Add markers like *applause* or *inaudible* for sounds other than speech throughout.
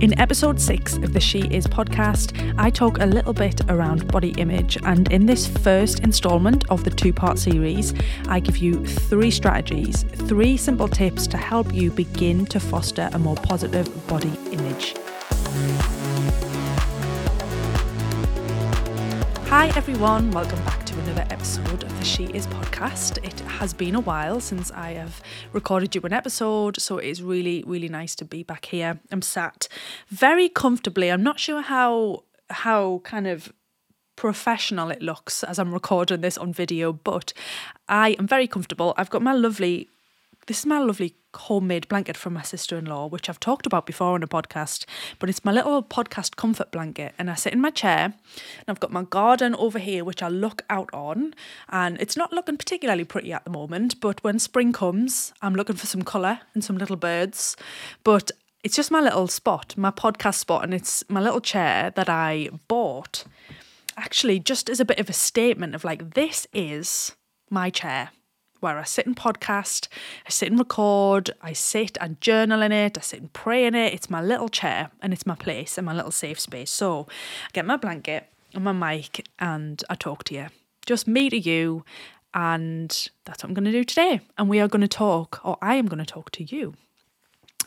In episode six of the She Is podcast, I talk a little bit around body image, and in this first installment of the two part series, I give you three strategies, three simple tips to help you begin to foster a more positive body image. Hi, everyone, welcome back another episode of the She Is podcast. It has been a while since I have recorded you an episode, so it is really, really nice to be back here. I'm sat very comfortably. I'm not sure how how kind of professional it looks as I'm recording this on video, but I am very comfortable. I've got my lovely this is my lovely homemade blanket from my sister in law, which I've talked about before on a podcast, but it's my little podcast comfort blanket. And I sit in my chair and I've got my garden over here, which I look out on. And it's not looking particularly pretty at the moment, but when spring comes, I'm looking for some colour and some little birds. But it's just my little spot, my podcast spot, and it's my little chair that I bought actually just as a bit of a statement of like, this is my chair where I sit and podcast, I sit and record, I sit and journal in it, I sit and pray in it. It's my little chair and it's my place and my little safe space. So I get my blanket and my mic and I talk to you. Just me to you. And that's what I'm going to do today. And we are going to talk, or I am going to talk to you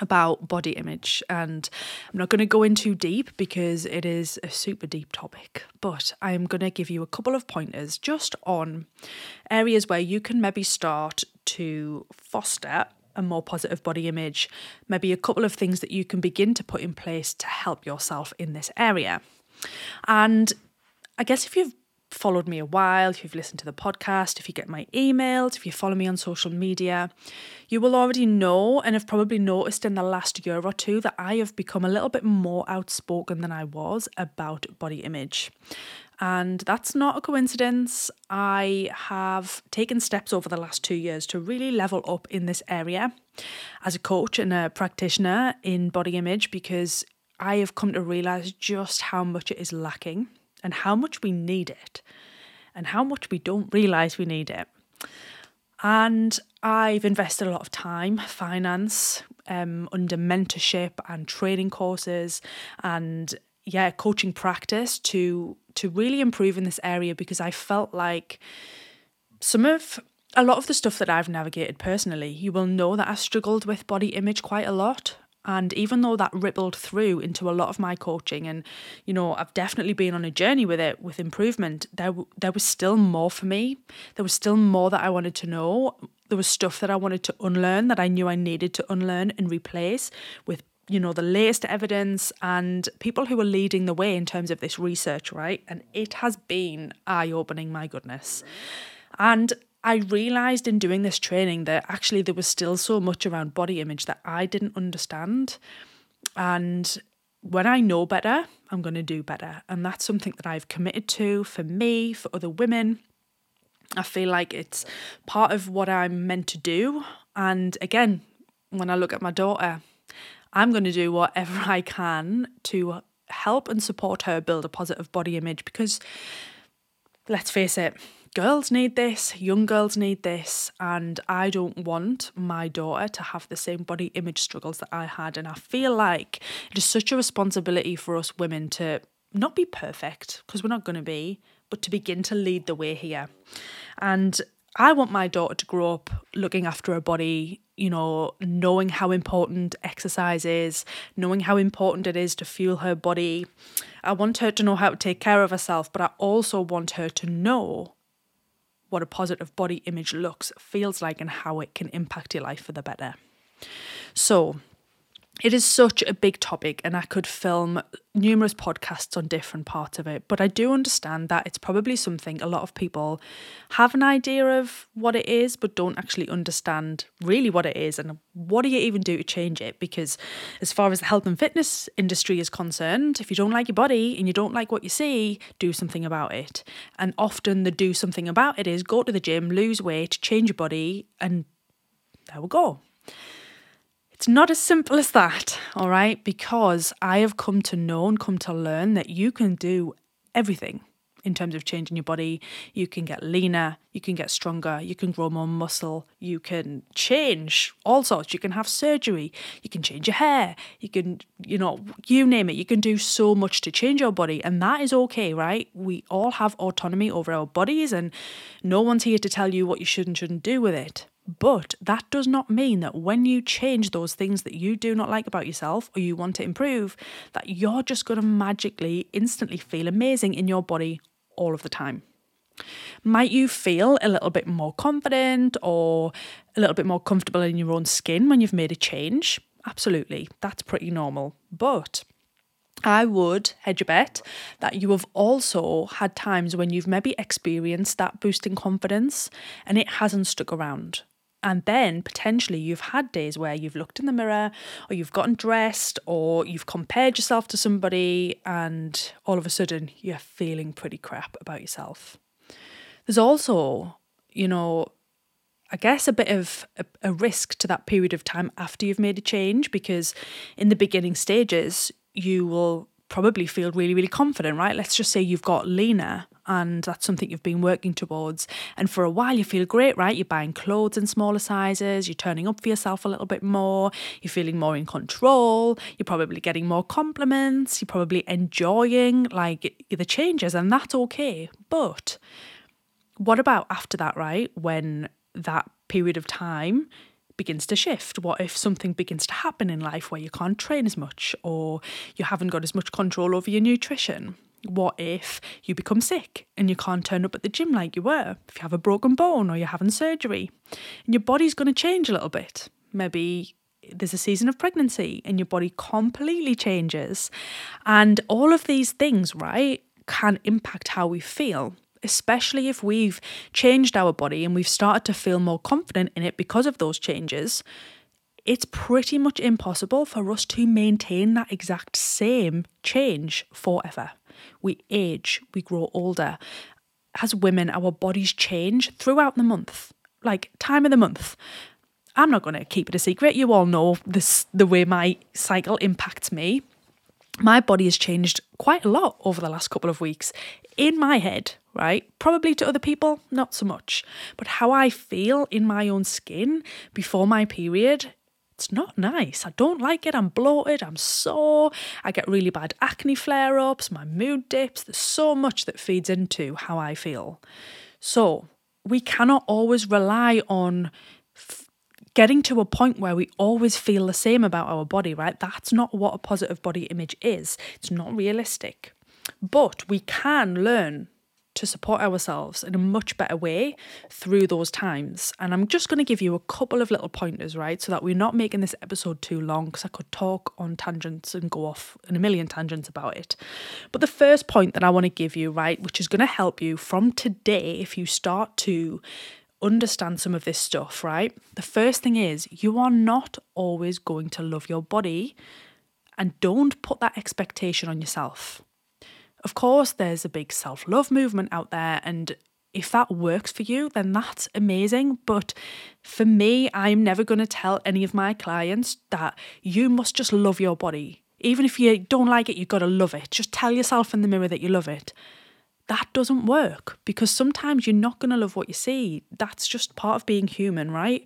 about body image. And I'm not going to go in too deep because it is a super deep topic, but I am going to give you a couple of pointers just on areas where you can maybe start to foster a more positive body image, maybe a couple of things that you can begin to put in place to help yourself in this area. And I guess if you've followed me a while, if you've listened to the podcast, if you get my emails, if you follow me on social media, you will already know and have probably noticed in the last year or two that I have become a little bit more outspoken than I was about body image. And that's not a coincidence. I have taken steps over the last two years to really level up in this area as a coach and a practitioner in body image because I have come to realize just how much it is lacking and how much we need it and how much we don't realize we need it. And I've invested a lot of time, finance, um, under mentorship and training courses and yeah, coaching practice to to really improve in this area because I felt like some of a lot of the stuff that I've navigated personally, you will know that I struggled with body image quite a lot. And even though that rippled through into a lot of my coaching, and you know, I've definitely been on a journey with it, with improvement, there there was still more for me. There was still more that I wanted to know. There was stuff that I wanted to unlearn that I knew I needed to unlearn and replace with you know the latest evidence and people who are leading the way in terms of this research right and it has been eye opening my goodness and I realized in doing this training that actually there was still so much around body image that I didn't understand. And when I know better, I'm going to do better. And that's something that I've committed to for me, for other women. I feel like it's part of what I'm meant to do. And again, when I look at my daughter, I'm going to do whatever *laughs* I can to help and support her build a positive body image because let's face it, girls need this, young girls need this, and I don't want my daughter to have the same body image struggles that I had. And I feel like it is such a responsibility for us women to not be perfect, because we're not going to be, but to begin to lead the way here. And I want my daughter to grow up looking after her body, you know, knowing how important exercise is, knowing how important it is to fuel her body. I want her to know how to take care of herself, but I also want her to know what a positive body image looks, feels like, and how it can impact your life for the better. So, it is such a big topic, and I could film numerous podcasts on different parts of it. But I do understand that it's probably something a lot of people have an idea of what it is, but don't actually understand really what it is and what do you even do to change it. Because, as far as the health and fitness industry is concerned, if you don't like your body and you don't like what you see, do something about it. And often the do something about it is go to the gym, lose weight, change your body, and there we go. It's not as simple as that, all right? Because I have come to know and come to learn that you can do everything in terms of changing your body. You can get leaner, you can get stronger, you can grow more muscle, you can change all sorts. You can have surgery, you can change your hair, you can, you know, you name it. You can do so much to change your body, and that is okay, right? We all have autonomy over our bodies, and no one's here to tell you what you should and shouldn't do with it. But that does not mean that when you change those things that you do not like about yourself or you want to improve, that you're just going to magically, instantly feel amazing in your body all of the time. Might you feel a little bit more confident or a little bit more comfortable in your own skin when you've made a change? Absolutely, that's pretty normal. But I would hedge a bet that you have also had times when you've maybe experienced that boost in confidence and it hasn't stuck around. And then potentially you've had days where you've looked in the mirror or you've gotten dressed or you've compared yourself to somebody and all of a sudden you're feeling pretty crap about yourself. There's also, you know, I guess a bit of a, a risk to that period of time after you've made a change because in the beginning stages, you will probably feel really, really confident, right? Let's just say you've got leaner and that's something you've been working towards. And for a while, you feel great, right? You're buying clothes in smaller sizes, you're turning up for yourself a little bit more, you're feeling more in control, you're probably getting more compliments, you're probably enjoying like the changes, and that's okay. But what about after that, right? When that period of time begins to shift? What if something begins to happen in life where you can't train as much or you haven't got as much control over your nutrition? What if you become sick and you can't turn up at the gym like you were? If you have a broken bone or you're having surgery, and your body's going to change a little bit. Maybe there's a season of pregnancy and your body completely changes. And all of these things, right, can impact how we feel, especially if we've changed our body and we've started to feel more confident in it because of those changes. It's pretty much impossible for us to maintain that exact same change forever we age, we grow older. As women, our bodies change throughout the month, like time of the month. I'm not going to keep it a secret. You all know this the way my cycle impacts me. My body has changed quite a lot over the last couple of weeks in my head, right? Probably to other people, not so much. But how I feel in my own skin before my period it's not nice. I don't like it. I'm bloated. I'm sore. I get really bad acne flare ups. My mood dips. There's so much that feeds into how I feel. So we cannot always rely on f- getting to a point where we always feel the same about our body, right? That's not what a positive body image is. It's not realistic. But we can learn to support ourselves in a much better way through those times. And I'm just going to give you a couple of little pointers, right? So that we're not making this episode too long because I could talk on tangents and go off in a million tangents about it. But the first point that I want to give you, right, which is going to help you from today if you start to understand some of this stuff, right? The first thing is you are not always going to love your body and don't put that expectation on yourself. Of course, there's a big self love movement out there, and if that works for you, then that's amazing. But for me, I'm never going to tell any of my clients that you must just love your body. Even if you don't like it, you've got to love it. Just tell yourself in the mirror that you love it. That doesn't work because sometimes you're not going to love what you see. That's just part of being human, right?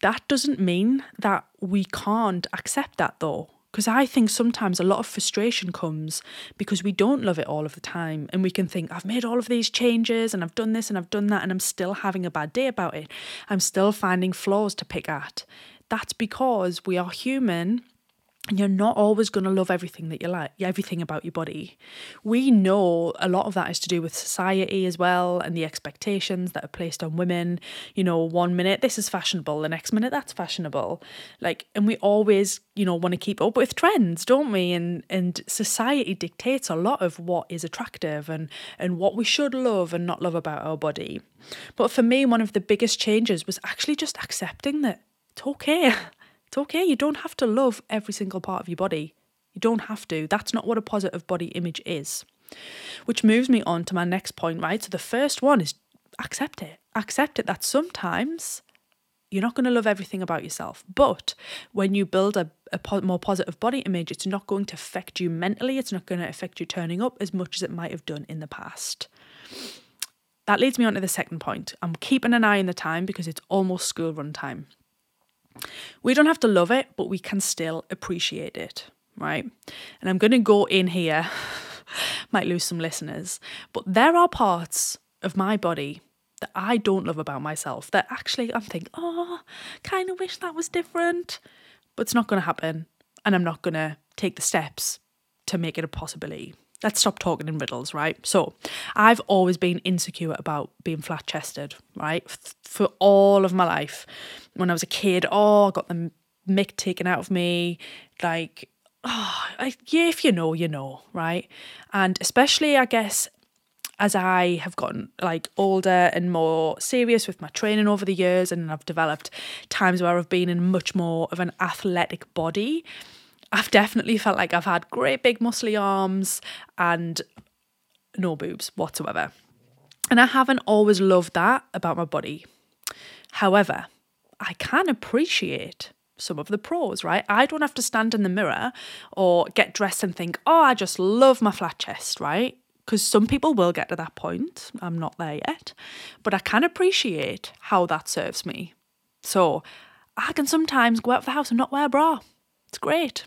That doesn't mean that we can't accept that though. Because I think sometimes a lot of frustration comes because we don't love it all of the time. And we can think, I've made all of these changes and I've done this and I've done that, and I'm still having a bad day about it. I'm still finding flaws to pick at. That's because we are human and you're not always going to love everything that you like, everything about your body. We know a lot of that is to do with society as well and the expectations that are placed on women. You know, one minute this is fashionable, the next minute that's fashionable. Like, and we always, you know, want to keep up with trends, don't we? And and society dictates a lot of what is attractive and and what we should love and not love about our body. But for me, one of the biggest changes was actually just accepting that it's okay. *laughs* It's okay. You don't have to love every single part of your body. You don't have to. That's not what a positive body image is. Which moves me on to my next point, right? So the first one is accept it. Accept it that sometimes you're not going to love everything about yourself. But when you build a, a po- more positive body image, it's not going to affect you mentally. It's not going to affect you turning up as much as it might have done in the past. That leads me on to the second point. I'm keeping an eye on the time because it's almost school run time. We don't have to love it, but we can still appreciate it, right? And I'm going to go in here, *laughs* might lose some listeners, but there are parts of my body that I don't love about myself that actually I'm thinking, oh, kind of wish that was different, but it's not going to happen. And I'm not going to take the steps to make it a possibility. Let's stop talking in riddles, right? So, I've always been insecure about being flat chested, right? For all of my life. When I was a kid, oh, I got the mick taken out of me. Like, oh, yeah, if you know, you know, right? And especially, I guess, as I have gotten like older and more serious with my training over the years, and I've developed times where I've been in much more of an athletic body, I've definitely felt like I've had great big muscly arms and no boobs whatsoever. And I haven't always loved that about my body. However, I can appreciate some of the pros, right? I don't have to stand in the mirror or get dressed and think, oh, I just love my flat chest, right? because some people will get to that point. I'm not there yet, but I can appreciate how that serves me. So I can sometimes go out of the house and not wear a bra. It's great.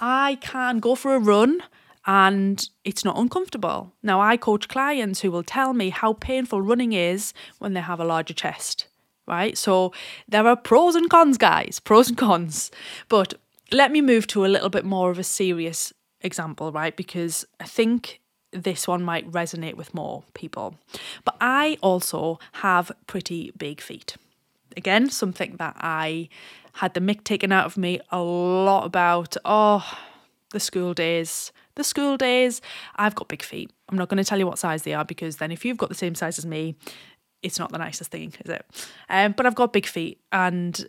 I can go for a run and it's not uncomfortable. Now, I coach clients who will tell me how painful running is when they have a larger chest, right? So there are pros and cons, guys, pros and cons. But let me move to a little bit more of a serious example, right? Because I think this one might resonate with more people. But I also have pretty big feet. Again, something that I had the mick taken out of me a lot about. Oh, the school days. The school days, I've got big feet. I'm not going to tell you what size they are because then if you've got the same size as me, it's not the nicest thing, is it? Um, but I've got big feet and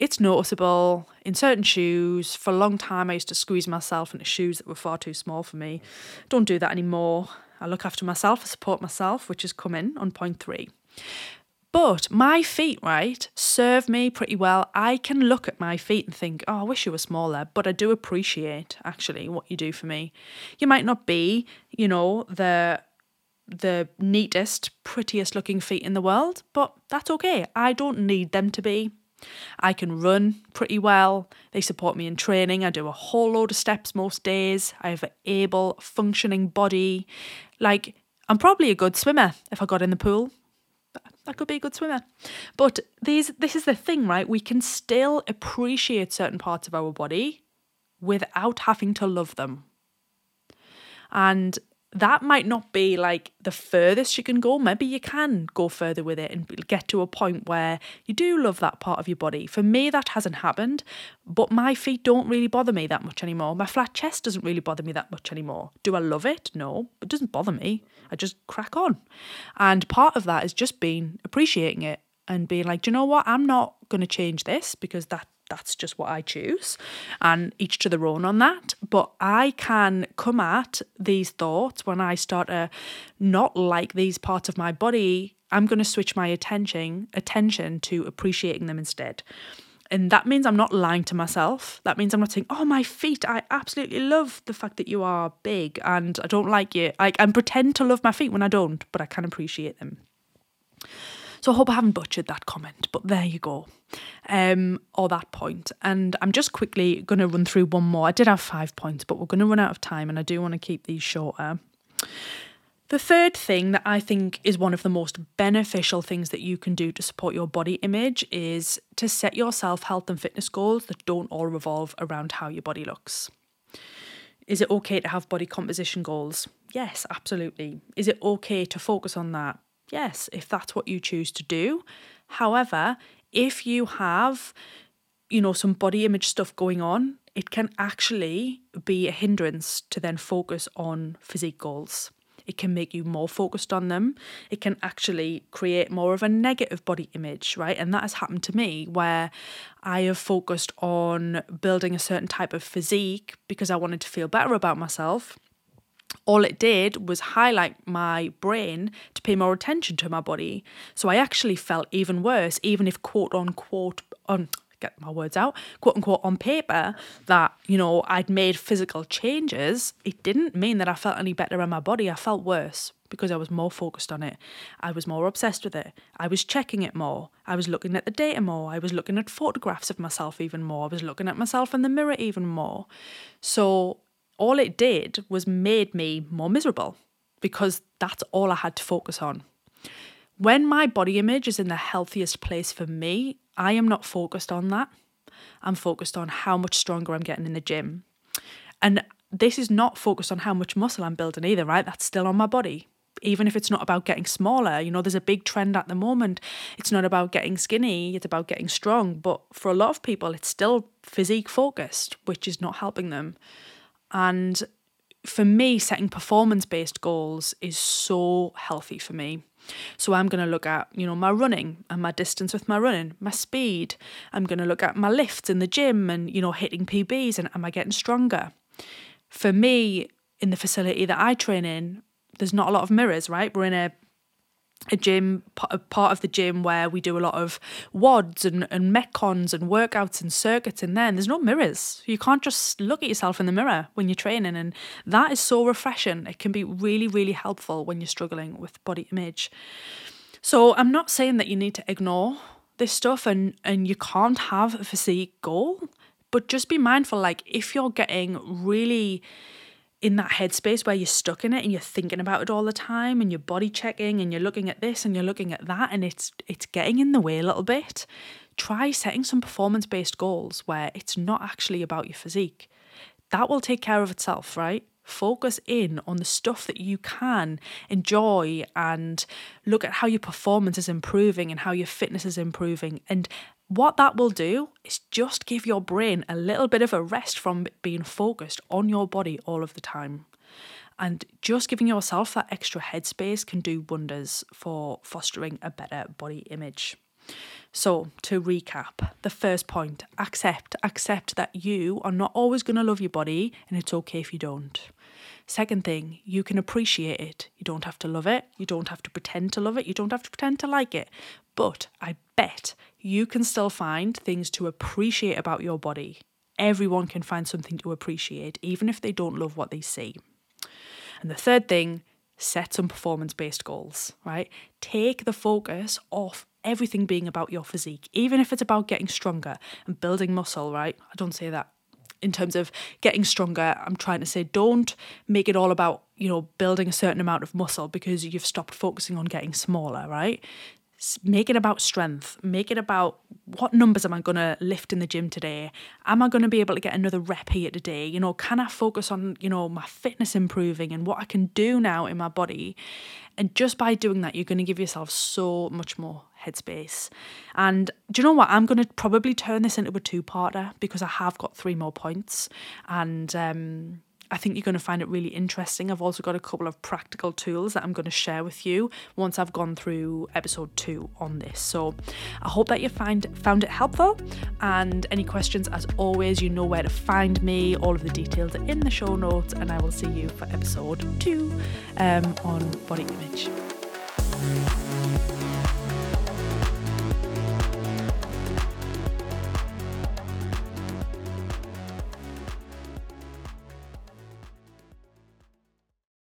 it's noticeable in certain shoes. For a long time, I used to squeeze myself into shoes that were far too small for me. Don't do that anymore. I look after myself, I support myself, which has come in on point three. But my feet, right, serve me pretty well. I can look at my feet and think, oh, I wish you were smaller, but I do appreciate actually what you do for me. You might not be, you know, the the neatest, prettiest looking feet in the world, but that's okay. I don't need them to be. I can run pretty well. They support me in training. I do a whole load of steps most days. I have an able, functioning body. Like, I'm probably a good swimmer if I got in the pool. I could be a good swimmer. But these this is the thing, right? We can still appreciate certain parts of our body without having to love them. And that might not be like the furthest you can go. Maybe you can go further with it and get to a point where you do love that part of your body. For me, that hasn't happened, but my feet don't really bother me that much anymore. My flat chest doesn't really bother me that much anymore. Do I love it? No, it doesn't bother me. I just crack on. And part of that is just being appreciating it and being like, do you know what? I'm not going to change this because that that's just what I choose, and each to their own on that. But I can come at these thoughts when I start to not like these parts of my body. I'm going to switch my attention attention to appreciating them instead. And that means I'm not lying to myself. That means I'm not saying, "Oh, my feet! I absolutely love the fact that you are big, and I don't like you." I pretend to love my feet when I don't, but I can appreciate them. So I hope I haven't butchered that comment, but there you go. Um, or that point. And I'm just quickly going to run through one more. I did have five points, but we're going to run out of time and I do want to keep these shorter. The third thing that I think is one of the most beneficial things that you can do to support your body image is to set yourself health and fitness goals that don't all revolve around how your body looks. Is it okay to have body composition goals? Yes, absolutely. Is it okay to focus on that? Yes, if that's what you choose to do. However, if you have, you know, some body image stuff going on, it can actually be a hindrance to then focus on physique goals. It can make you more focused on them. It can actually create more of a negative body image, right? And that has happened to me where I have focused on building a certain type of physique because I wanted to feel better about myself all it did was highlight my brain to pay more attention to my body. So I actually felt even worse, even if quote unquote, um, get my words out, quote unquote, on paper that, you know, I'd made physical changes, it didn't mean that I felt any better in my body. I felt worse because I was more focused on it. I was more obsessed with it. I was checking it more. I was looking at the data more. I was looking at photographs of myself even more. I was looking at myself in the mirror even more. So all it did was made me more miserable because that's all I had to focus on. When my body image is in the healthiest place for me, I am not focused on that. I'm focused on how much stronger I'm getting in the gym. And this is not focused on how much muscle I'm building either, right? That's still on my body. Even if it's not about getting smaller, you know, there's a big trend at the moment. It's not about getting skinny, it's about getting strong. But for a lot of people, it's still physique focused, which is not helping them. And for me, setting performance based goals is so healthy for me. So I'm going to look at, you know, my running and my distance with my running, my speed. I'm going to look at my lifts in the gym and, you know, hitting PBs and am I getting stronger? For me, in the facility that I train in, there's not a lot of mirrors, right? We're in a a gym a part of the gym where we do a lot of WODs and, and metcons and workouts and circuits in there there's no mirrors. You can't just look at yourself in the mirror when you're training and that is so refreshing. It can be really really helpful when you're struggling with body image. So i'm not saying that you need to ignore this stuff and and you can't have a physique goal but just be mindful like if you're getting really in that headspace where you're stuck in it and you're thinking about it all the time and you're body checking and you're looking at this and you're looking at that and it's it's getting in the way a little bit try setting some performance based goals where it's not actually about your physique. That will take care of itself right? Focus in on the stuff that you can enjoy and look at how your performance is improving and how your fitness is improving and what that will do is just give your brain a little bit of a rest from being focused on your body all of the time. And just giving yourself that extra headspace can do wonders for fostering a better body image. So, to recap, the first point accept, accept that you are not always going to love your body and it's okay if you don't. Second thing, you can appreciate it. You don't have to love it. You don't have to pretend to love it. You don't have to pretend to like it. But I bet you can still find things to appreciate about your body. Everyone can find something to appreciate, even if they don't love what they see. And the third thing, set some performance based goals, right? Take the focus off everything being about your physique, even if it's about getting stronger and building muscle, right? I don't say that in terms of getting stronger, I'm trying to say don't make it all about, you know, building a certain amount of muscle because you've stopped focusing on getting smaller, right? Make it about strength. Make it about what numbers am I going to lift in the gym today? Am I going to be able to get another rep here today? You know, can I focus on, you know, my fitness improving and what I can do now in my body? And just by doing that, you're going to give yourself so much more headspace. And do you know what? I'm going to probably turn this into a two parter because I have got three more points. And, um, I think you're going to find it really interesting. I've also got a couple of practical tools that I'm going to share with you once I've gone through episode two on this. So I hope that you find found it helpful. And any questions, as always, you know where to find me. All of the details are in the show notes, and I will see you for episode two um, on body image.